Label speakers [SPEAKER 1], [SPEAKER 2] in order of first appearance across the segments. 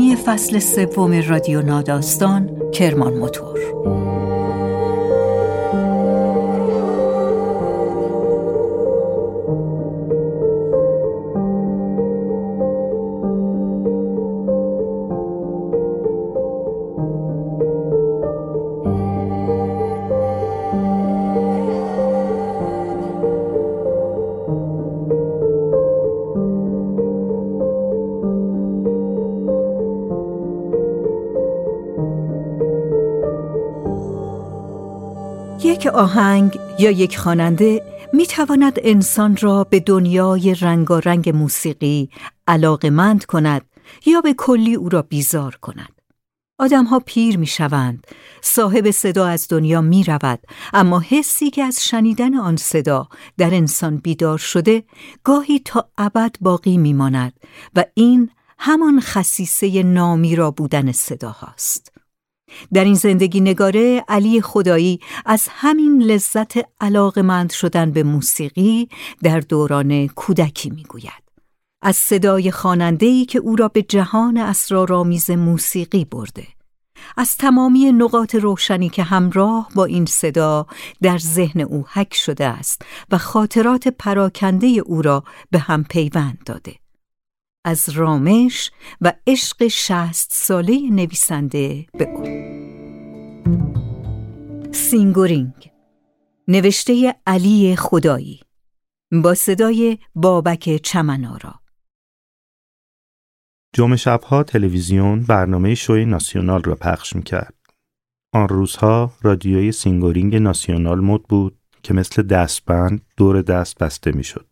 [SPEAKER 1] حامی فصل سوم رادیو ناداستان کرمان موتور. آهنگ یا یک خواننده می تواند انسان را به دنیای رنگارنگ موسیقی علاقمند کند یا به کلی او را بیزار کند. آدمها پیر می شوند، صاحب صدا از دنیا می رود، اما حسی که از شنیدن آن صدا در انسان بیدار شده گاهی تا ابد باقی می ماند و این همان خصیصه نامی را بودن صدا هاست. در این زندگی نگاره علی خدایی از همین لذت علاقمند شدن به موسیقی در دوران کودکی می‌گوید. از صدای خانندهی که او را به جهان اسرارآمیز موسیقی برده. از تمامی نقاط روشنی که همراه با این صدا در ذهن او حک شده است و خاطرات پراکنده او را به هم پیوند داده. از رامش و عشق شصت ساله نویسنده به او سینگورینگ نوشته علی خدایی با صدای بابک چمنارا
[SPEAKER 2] جمعه شبها تلویزیون برنامه شوی ناسیونال را پخش می‌کرد. آن روزها رادیوی سینگورینگ ناسیونال مد بود که مثل دستبند دور دست بسته می‌شد.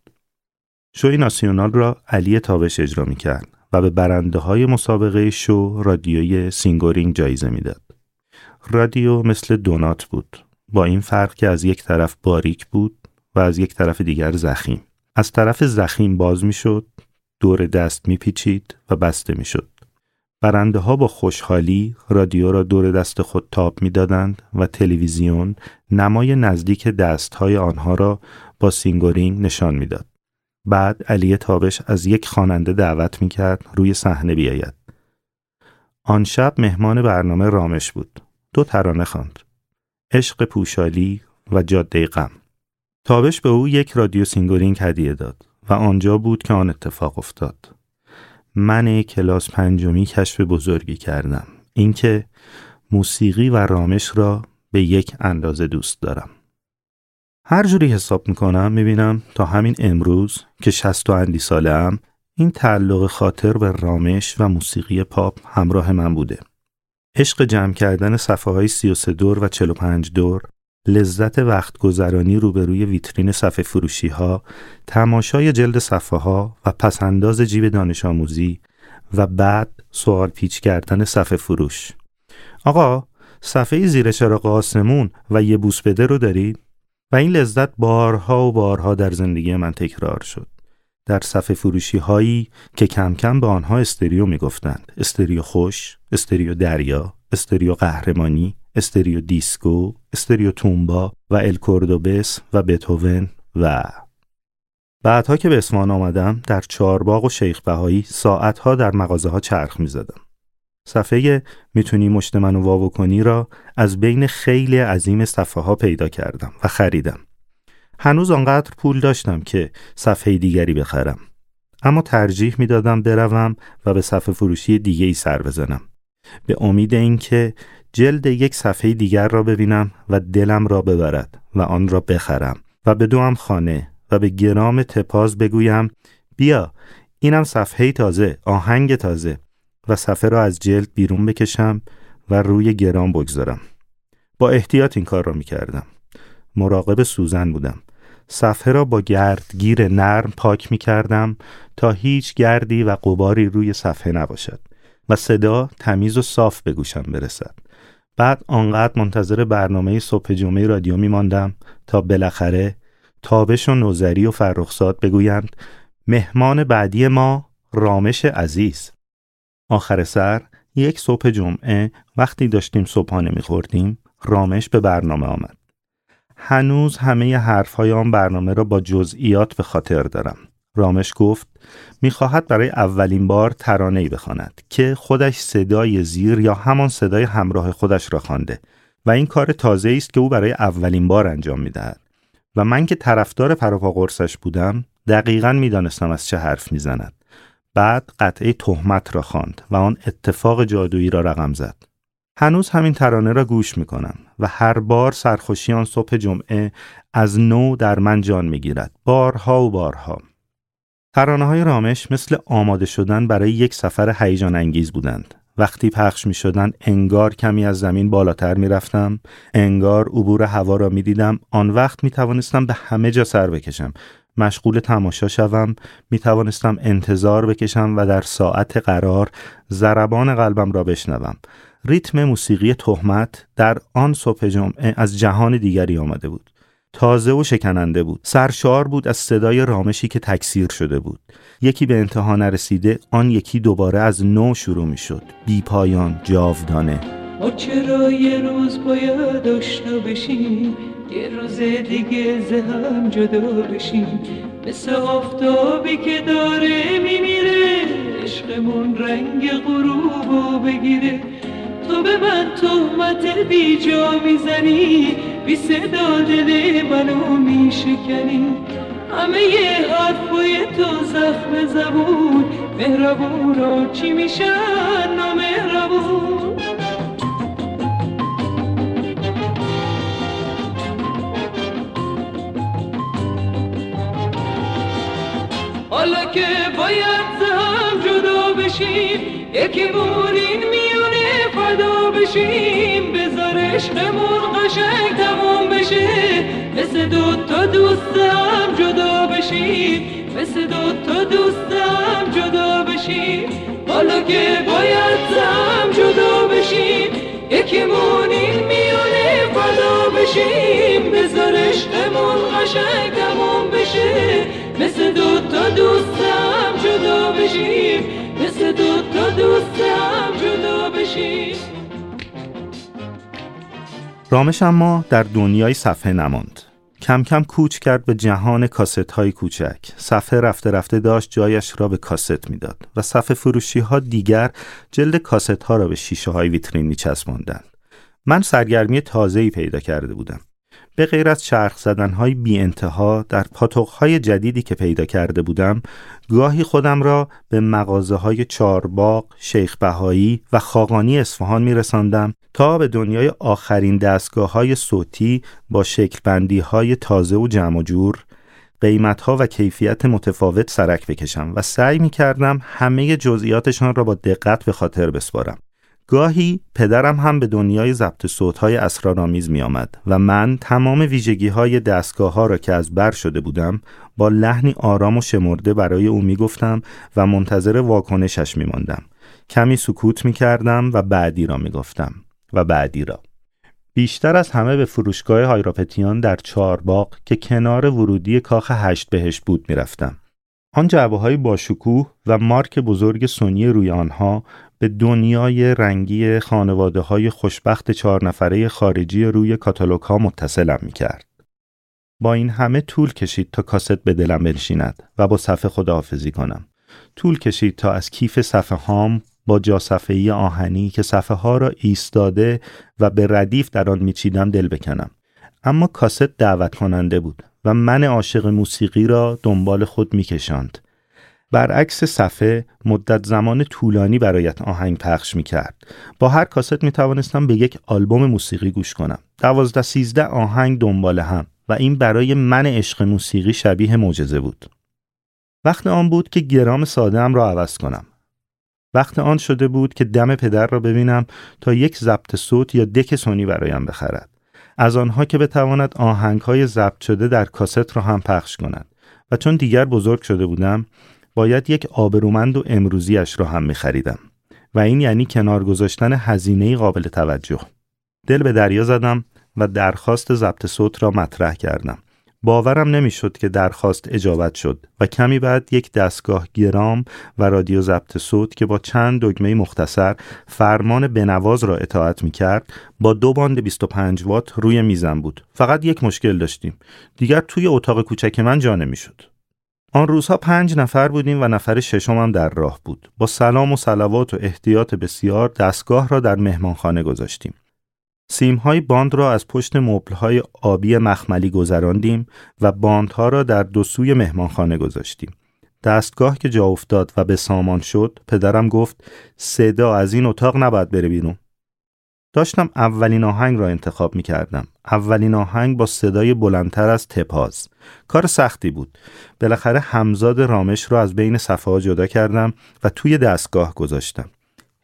[SPEAKER 2] شوی ناسیونال را علی تابش اجرا می کرد و به برنده های مسابقه شو رادیوی سینگورینگ جایزه می‌داد. رادیو مثل دونات بود با این فرق که از یک طرف باریک بود و از یک طرف دیگر ضخیم. از طرف ضخیم باز می‌شد، دور دست میپیچید و بسته می‌شد. برنده ها با خوشحالی رادیو را دور دست خود تاب می‌دادند و تلویزیون نمای نزدیک دست های آنها را با سینگورینگ نشان می‌داد. بعد علی تابش از یک خواننده دعوت می کرد روی صحنه بیاید. آن شب مهمان برنامه رامش بود. دو ترانه خواند. عشق پوشالی و جاده غم. تابش به او یک رادیو سینگورینگ هدیه داد و آنجا بود که آن اتفاق افتاد. من کلاس پنجمی کشف بزرگی کردم. اینکه موسیقی و رامش را به یک اندازه دوست دارم. هر جوری حساب می‌کنم می‌بینم تا همین امروز که شست و اندی ساله ام این تعلق خاطر به رامش و موسیقی پاپ همراه من بوده. عشق جمع کردن صفحه های 33 دور و 45 دور، لذت وقت گذرانی روبروی ویترین صفحه فروشی ها، تماشای جلد صفحه ها و پسنداز جیب دانش آموزی و بعد سوال پیچ کردن صفحه فروش. آقا صفحه زیر چراغ آسمون و یه بوس بده رو دارید؟ و این لذت بارها و بارها در زندگی من تکرار شد. در صفحه فروشی هایی که کم کم به آنها استریو می گفتند. استریو خوش، استریو دریا، استریو قهرمانی، استریو دیسکو، استریو تومبا و ال کوردوبس و بتوون و بعدها که به اسمان آمدم در چارباغ و شیخ بهایی ساعتها در مغازه ها چرخ می زدم. صفحه می‌تونی مشت منو واو کنی را از بین خیلی عظیم صفحه ها پیدا کردم و خریدم. هنوز آنقدر پول داشتم که صفحه دیگری بخرم. اما ترجیح می‌دادم بروم و به صفحه فروشی دیگه ای سر بزنم. به امید اینکه جلد یک صفحه دیگر را ببینم و دلم را ببرد و آن را بخرم و به دوام خانه و به گرام تپاز بگویم بیا اینم صفحه تازه آهنگ تازه و صفحه را از جلد بیرون بکشم و روی گرام بگذارم. با احتیاط این کار را می کردم. مراقب سوزن بودم. صفحه را با گردگیر نرم پاک می کردم تا هیچ گردی و قباری روی صفحه نباشد. و صدا تمیز و صاف به گوشم برسد بعد آنقدر منتظر برنامه صبح جمعه رادیو می ماندم تا بالاخره تابش و نوزری و فرخزاد بگویند مهمان بعدی ما رامش عزیز آخر سر یک صبح جمعه وقتی داشتیم صبحانه میخوردیم رامش به برنامه آمد. هنوز همه حرفهای آن برنامه را با جزئیات به خاطر دارم. رامش گفت می‌خواهد برای اولین بار ترانه ای بخواند که خودش صدای زیر یا همان صدای همراه خودش را خوانده و این کار تازه است که او برای اولین بار انجام می‌دهد. و من که طرفدار پروپا بودم دقیقا می‌دانستم از چه حرف می‌زند. بعد قطعه تهمت را خواند و آن اتفاق جادویی را رقم زد هنوز همین ترانه را گوش می کنم و هر بار سرخوشی آن صبح جمعه از نو در من جان می گیرد. بارها و بارها. ترانه های رامش مثل آماده شدن برای یک سفر هیجان انگیز بودند. وقتی پخش می شدن انگار کمی از زمین بالاتر می رفتم انگار عبور هوا را می دیدم آن وقت می توانستم به همه جا سر بکشم مشغول تماشا شوم. می توانستم انتظار بکشم و در ساعت قرار ضربان قلبم را بشنوم. ریتم موسیقی تهمت در آن صبح جمعه از جهان دیگری آمده بود. تازه و شکننده بود. سرشار بود از صدای رامشی که تکثیر شده بود. یکی به انتها نرسیده آن یکی دوباره از نو شروع می شد بی پایان جاودانه.
[SPEAKER 3] ما چرا یه روز باید آشنا بشیم؟ یه روز دیگه زهم جدا بشیم مثل آفتابی که داره میمیره. عشقمون رنگ غروبو بگیره. تو به من تهمت بی جا می‌زنی. بی صدا دل منو میشکنی. همه یه حرفای تو زخم زبون. مهربون چی میشن نامهربون. که باید زهم جدا بشیم. یکی بورین میونه فدا بشیم. بذار عشقمون قشنگ تموم بشه. مثل دو تا دوست هم جدا بشیم. مثل دو تا دوست هم جدا بشیم. حالا که باید زهم جدا بشیم. یکی مونین میونه فدا بشیم. بذار عشقمون قشنگ تموم بشه. مثل دو جدا بشیم مثل دو جدا بشیم
[SPEAKER 2] رامش اما در دنیای صفحه نماند. کم کم کوچ کرد به جهان کاست های کوچک. صفحه رفته رفته داشت جایش را به کاست می‌داد و صفحه فروشی ها دیگر جلد کاست ها را به شیشه های ویترین می چسباندند من سرگرمی تازه‌ای پیدا کرده بودم. به غیر از چرخ زدنهای بی انتها در پاتوقهای جدیدی که پیدا کرده بودم گاهی خودم را به مغازه های چارباغ، شیخ بهایی و خاقانی اصفهان می رساندم تا به دنیای آخرین دستگاه های صوتی با شکلبندی های تازه و جمع و جور قیمت ها و کیفیت متفاوت سرک بکشم و سعی می کردم همه جزئیاتشان را با دقت به خاطر بسپارم. گاهی پدرم هم به دنیای ضبط صوتهای اسرارآمیز می آمد و من تمام ویژگی های دستگاه ها را که از بر شده بودم با لحنی آرام و شمرده برای او می گفتم و منتظر واکنشش می ماندم. کمی سکوت می کردم و بعدی را می گفتم و بعدی را. بیشتر از همه به فروشگاه هایراپتیان در چارباغ که کنار ورودی کاخ هشت بهشت بود می رفتم. آن جعبه های باشکوه و مارک بزرگ سونی روی آنها به دنیای رنگی خانواده های خوشبخت چهار نفره خارجی روی کاتالوگ ها متصلم می کرد. با این همه طول کشید تا کاست به دلم بنشیند و با صفحه خداحافظی کنم. طول کشید تا از کیف صفحه هام با ای آهنی که صفحه ها را ایستاده و به ردیف در آن میچیدم دل بکنم. اما کاست دعوت کننده بود و من عاشق موسیقی را دنبال خود میکشاند. برعکس صفحه مدت زمان طولانی برایت آهنگ پخش می کرد. با هر کاست می توانستم به یک آلبوم موسیقی گوش کنم. دوازده سیزده آهنگ دنبال هم و این برای من عشق موسیقی شبیه معجزه بود. وقت آن بود که گرام ساده را عوض کنم. وقت آن شده بود که دم پدر را ببینم تا یک ضبط صوت یا دک سونی برایم بخرد. از آنها که بتواند آهنگ های ضبط شده در کاست را هم پخش کند. و چون دیگر بزرگ شده بودم باید یک آبرومند و امروزیش را هم می خریدم. و این یعنی کنار گذاشتن هزینه قابل توجه. دل به دریا زدم و درخواست ضبط صوت را مطرح کردم. باورم نمی‌شد که درخواست اجابت شد و کمی بعد یک دستگاه گرام و رادیو ضبط صوت که با چند دکمه مختصر فرمان بنواز را اطاعت می کرد با دو باند 25 وات روی میزم بود. فقط یک مشکل داشتیم. دیگر توی اتاق کوچک من جا نمی‌شد. آن روزها پنج نفر بودیم و نفر ششمم در راه بود. با سلام و صلوات و احتیاط بسیار دستگاه را در مهمانخانه گذاشتیم. سیمهای باند را از پشت مبلهای آبی مخملی گذراندیم و باندها را در دو سوی مهمانخانه گذاشتیم. دستگاه که جا افتاد و به سامان شد پدرم گفت صدا از این اتاق نباید بره بیرون. داشتم اولین آهنگ را انتخاب می کردم. اولین آهنگ با صدای بلندتر از تپاز. کار سختی بود. بالاخره همزاد رامش را از بین صفحه جدا کردم و توی دستگاه گذاشتم.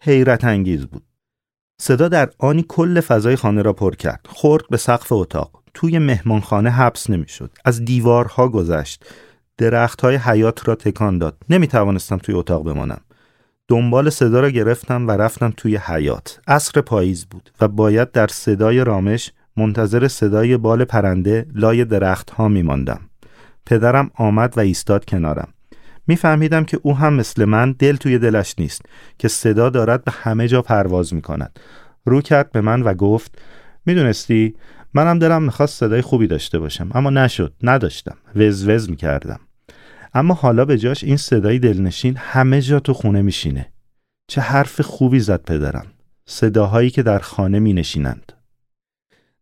[SPEAKER 2] حیرت انگیز بود. صدا در آنی کل فضای خانه را پر کرد. خورد به سقف اتاق. توی مهمانخانه حبس نمی‌شد. از دیوارها گذشت. درختهای حیات را تکان داد. نمی توانستم توی اتاق بمانم. دنبال صدا را گرفتم و رفتم توی حیات. عصر پاییز بود و باید در صدای رامش منتظر صدای بال پرنده لای درختها می ماندم. پدرم آمد و ایستاد کنارم. میفهمیدم که او هم مثل من دل توی دلش نیست که صدا دارد به همه جا پرواز می کند. رو کرد به من و گفت می‌دونستی منم دلم می‌خواست صدای خوبی داشته باشم اما نشد نداشتم وز وز می کردم. اما حالا به جاش این صدای دلنشین همه جا تو خونه میشینه چه حرف خوبی زد پدرم صداهایی که در خانه می نشینند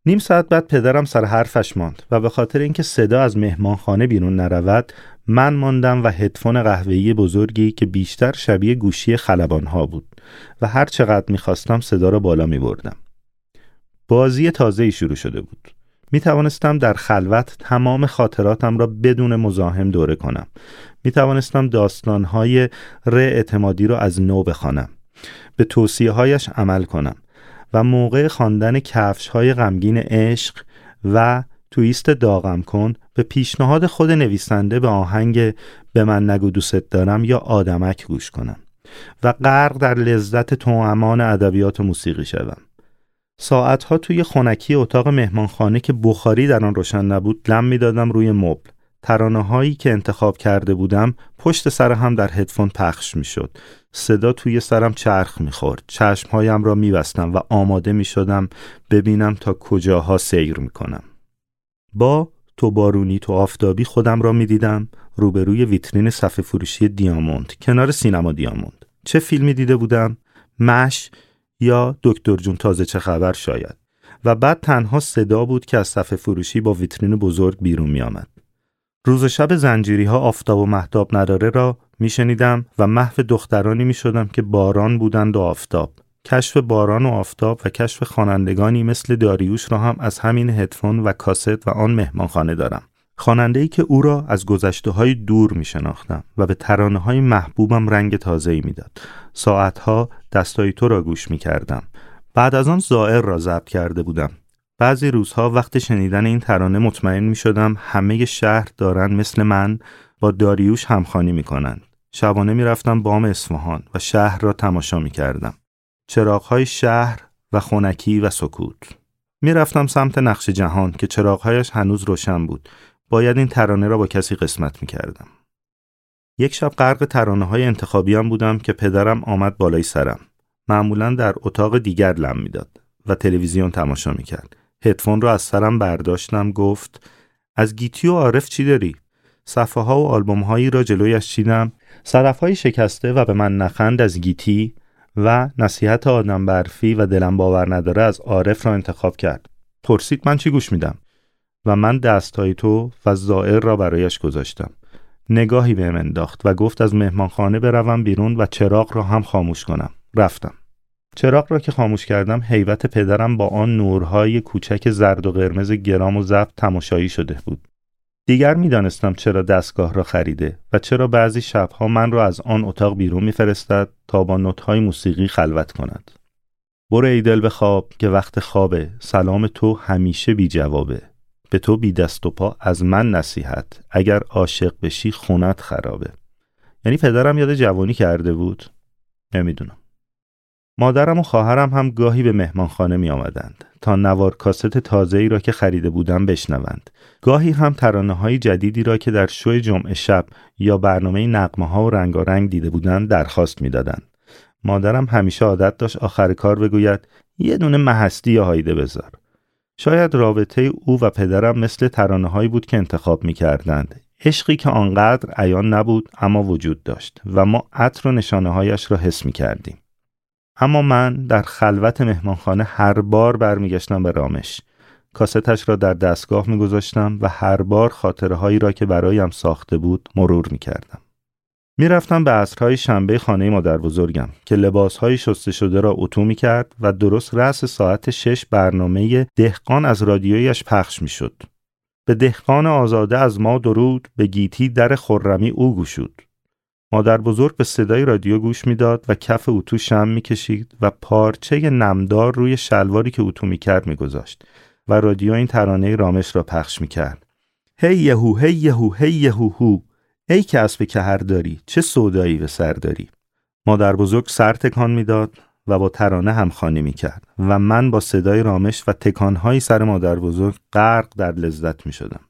[SPEAKER 2] نیم ساعت بعد پدرم سر حرفش ماند و به خاطر اینکه صدا از مهمانخانه بیرون نرود من ماندم و هدفون قهوه‌ای بزرگی که بیشتر شبیه گوشی خلبانها بود و هر چقدر می‌خواستم صدا را بالا می بردم. بازی تازه شروع شده بود. می توانستم در خلوت تمام خاطراتم را بدون مزاحم دوره کنم. می توانستم داستانهای ر اعتمادی را از نو بخوانم. به توصیه هایش عمل کنم و موقع خواندن کفش های غمگین عشق و تویست داغم کن به پیشنهاد خود نویسنده به آهنگ به من نگو دوست دارم یا آدمک گوش کنم و غرق در لذت توامان ادبیات و موسیقی شوم ساعتها توی خونکی اتاق مهمانخانه که بخاری در آن روشن نبود لم می‌دادم روی مبل ترانه هایی که انتخاب کرده بودم پشت سر هم در هدفون پخش می شد. صدا توی سرم چرخ می خورد. چشمهایم را می بستم و آماده می شدم ببینم تا کجاها سیر می کنم. با تو بارونی تو آفتابی خودم را می دیدم روبروی ویترین صفحه فروشی دیاموند کنار سینما دیاموند. چه فیلمی دیده بودم؟ مش یا دکتر جون تازه چه خبر شاید. و بعد تنها صدا بود که از صفحه فروشی با ویترین بزرگ بیرون می آمد. روز شب زنجیری ها آفتاب و محتاب نداره را میشنیدم و محو دخترانی می شدم که باران بودند و آفتاب. کشف باران و آفتاب و کشف خوانندگانی مثل داریوش را هم از همین هدفون و کاست و آن مهمانخانه دارم. خواننده ای که او را از گذشته های دور می شناختم و به ترانه های محبوبم رنگ تازه ای می داد. ساعتها دستای تو را گوش می کردم. بعد از آن زائر را ضبط کرده بودم بعضی روزها وقت شنیدن این ترانه مطمئن می شدم همه شهر دارن مثل من با داریوش همخانی می کنند. شبانه می رفتم بام اصفهان و شهر را تماشا می کردم. چراغهای شهر و خونکی و سکوت. می رفتم سمت نقش جهان که چراغهایش هنوز روشن بود. باید این ترانه را با کسی قسمت می کردم. یک شب غرق ترانه های انتخابی هم بودم که پدرم آمد بالای سرم. معمولا در اتاق دیگر لم می‌داد و تلویزیون تماشا می کرد. هدفون رو از سرم برداشتم گفت از گیتی و عارف چی داری؟ صفحه ها و آلبوم هایی را جلویش چیدم صرف های شکسته و به من نخند از گیتی و نصیحت آدم برفی و دلم باور نداره از عارف را انتخاب کرد. پرسید من چی گوش میدم؟ و من دستهای تو و زائر را برایش گذاشتم. نگاهی بهم انداخت و گفت از مهمانخانه بروم بیرون و چراغ را هم خاموش کنم. رفتم. چراغ را که خاموش کردم حیوت پدرم با آن نورهای کوچک زرد و قرمز گرام و زفت تماشایی شده بود. دیگر می‌دانستم چرا دستگاه را خریده و چرا بعضی شبها من را از آن اتاق بیرون میفرستد تا با نوتهای موسیقی خلوت کند. برو ای دل خواب که وقت خوابه سلام تو همیشه بی جوابه. به تو بی دست و پا از من نصیحت اگر عاشق بشی خونت خرابه. یعنی پدرم یاد جوانی کرده بود؟ نمی‌دونم. مادرم و خواهرم هم گاهی به مهمانخانه می آمدند تا نوار کاست تازه ای را که خریده بودم بشنوند. گاهی هم ترانه های جدیدی را که در شوی جمعه شب یا برنامه نقمه ها و رنگارنگ دیده بودند درخواست می‌دادند. مادرم همیشه عادت داشت آخر کار بگوید یه دونه محستی یا هایده بذار. شاید رابطه او و پدرم مثل ترانه هایی بود که انتخاب می کردند. عشقی که آنقدر عیان نبود اما وجود داشت و ما عطر و نشانه هایش را حس می کردیم. اما من در خلوت مهمانخانه هر بار برمیگشتم به رامش. کاستش را در دستگاه میگذاشتم و هر بار خاطره هایی را که برایم ساخته بود مرور می کردم. می‌رفتم به عصرهای شنبه خانه مادر بزرگم که لباسهای شسته شده را اتو می کرد و درست رأس ساعت شش برنامه دهقان از رادیویش پخش می شد. به دهقان آزاده از ما درود به گیتی در خرمی او گوشود. مادر بزرگ به صدای رادیو گوش می‌داد و کف اتو شم می‌کشید و پارچه نمدار روی شلواری که اتو می‌کرد میگذاشت و رادیو این ترانه رامش را پخش می‌کرد. هی یهو هی یهو هی یهو هو! ای که اسب کهر داری چه سودایی به سر داری؟ مادر بزرگ سر تکان می‌داد و با ترانه همخوانی می‌کرد و من با صدای رامش و تکانهای سر مادر بزرگ غرق در لذت می‌شدم.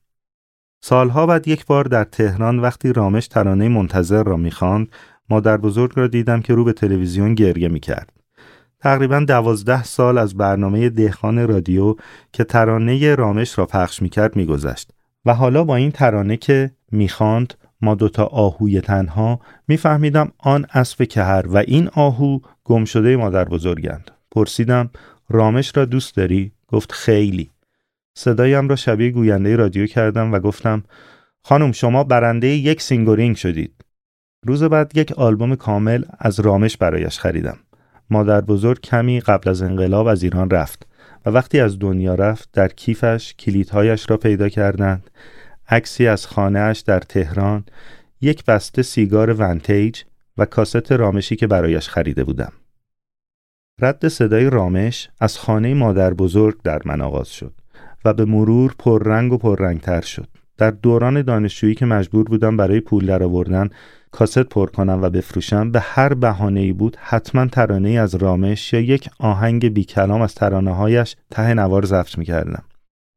[SPEAKER 2] سالها بعد یک بار در تهران وقتی رامش ترانه منتظر را می‌خواند مادر بزرگ را دیدم که رو به تلویزیون گریه می‌کرد. تقریبا دوازده سال از برنامه دهخان رادیو که ترانه رامش را پخش می‌کرد میگذشت و حالا با این ترانه که می‌خواند ما دوتا آهوی تنها میفهمیدم آن اسب کهر و این آهو گم شده مادر بزرگند. پرسیدم رامش را دوست داری؟ گفت خیلی. صدایم را شبیه گوینده رادیو کردم و گفتم خانم شما برنده یک سینگورینگ شدید. روز بعد یک آلبوم کامل از رامش برایش خریدم. مادر بزرگ کمی قبل از انقلاب از ایران رفت و وقتی از دنیا رفت در کیفش کلیدهایش را پیدا کردند. عکسی از خانهاش در تهران یک بسته سیگار ونتیج و کاست رامشی که برایش خریده بودم. رد صدای رامش از خانه مادر بزرگ در من آغاز شد. و به مرور پررنگ و پررنگتر شد در دوران دانشجویی که مجبور بودم برای پول درآوردن کاست پر کنم و بفروشم به هر بهانه‌ای بود حتما ترانه از رامش یا یک آهنگ بی کلام از ترانه هایش ته نوار ضبط می کردم.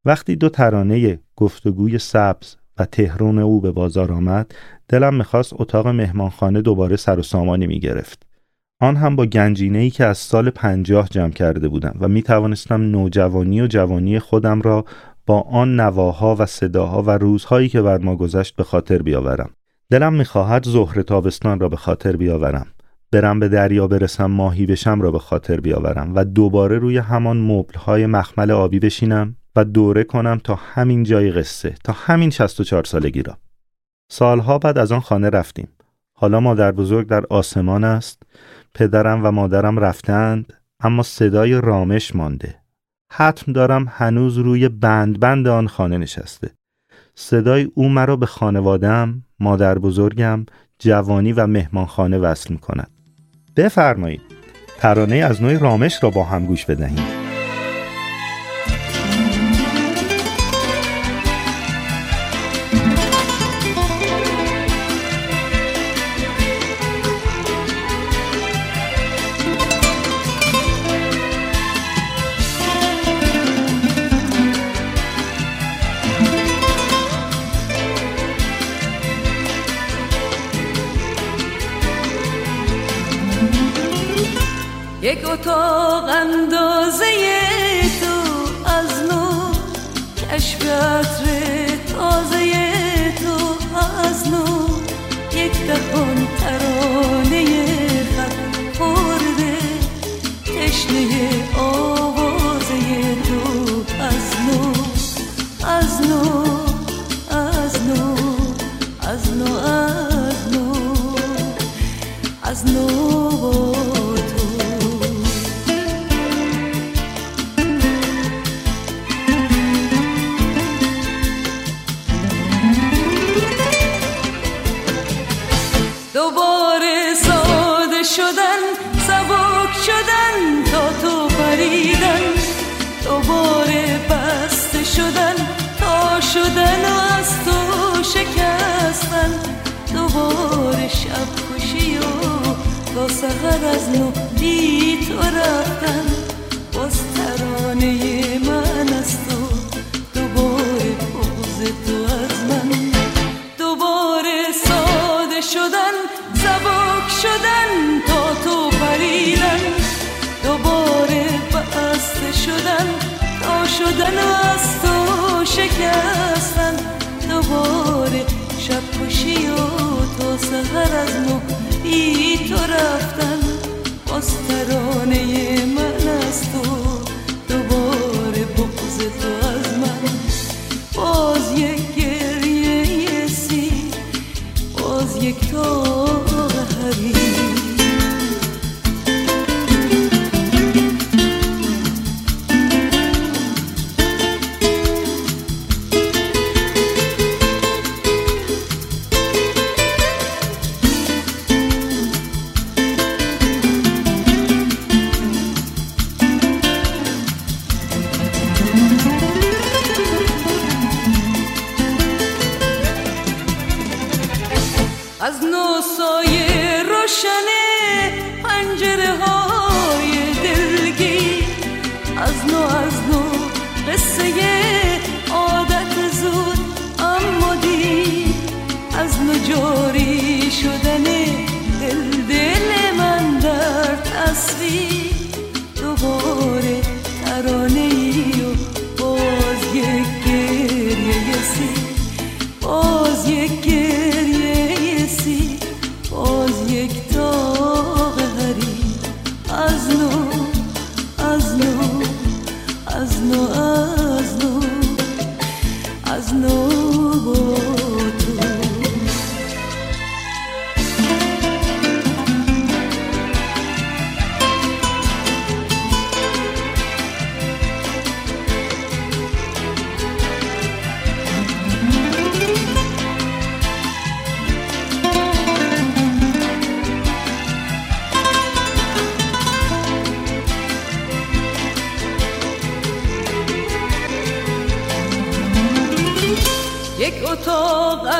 [SPEAKER 2] وقتی دو ترانه گفتگوی سبز و تهرون او به بازار آمد دلم می‌خواست اتاق مهمانخانه دوباره سر و سامانی می گرفت. آن هم با گنجینه ای که از سال پنجاه جمع کرده بودم و می توانستم نوجوانی و جوانی خودم را با آن نواها و صداها و روزهایی که بر ما گذشت به خاطر بیاورم. دلم می‌خواهد ظهر تابستان را به خاطر بیاورم. برم به دریا برسم ماهی بشم را به خاطر بیاورم و دوباره روی همان مبلهای مخمل آبی بشینم و دوره کنم تا همین جای قصه تا همین 64 سالگی را سالها بعد از آن خانه رفتیم حالا مادر بزرگ در آسمان است پدرم و مادرم رفتند اما صدای رامش مانده. حتم دارم هنوز روی بند بند آن خانه نشسته. صدای او مرا به خانوادم مادر بزرگم جوانی و مهمانخانه وصل می کند بفرمایید ترانه از نوع رامش را با هم گوش بدهیم.
[SPEAKER 3] اتاق اندازه تو از نو کشف عطر تازه تو از نو یک دهان ترانه خط خورده تشنه آوازه تو از نو از نو از نو از نو از نو از نو شدن و از تو شکستن. دوباره شب خوشی و تا سهر از نو بی تو رفتن. باز ترانه من از تو دوباره بغز تو از من. دوباره ساده شدن زباک شدن تا تو پریدن. دوباره بسته شدن تا شدن از تو شکست شب خوشی و تا سهر از نو تو رفتن. باز ترانه من از تو دوباره بغز تو از من. باز یک گریه یسی باز یک تو حبیب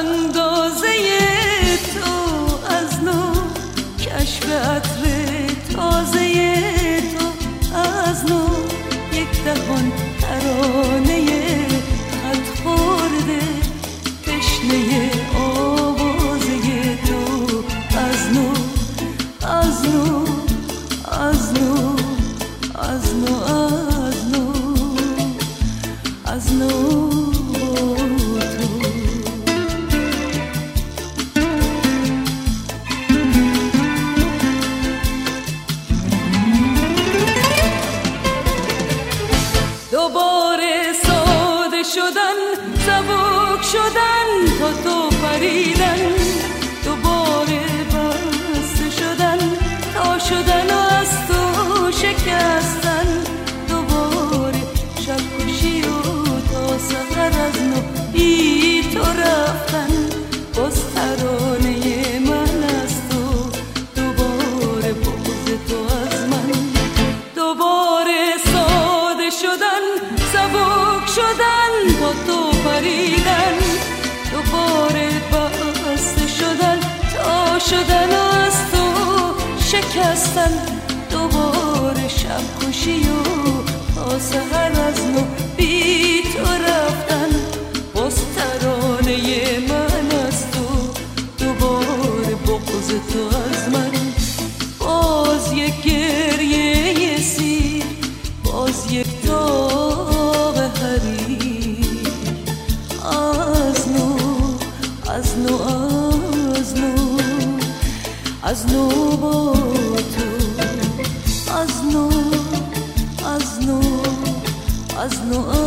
[SPEAKER 3] llorando از نو از نو از نو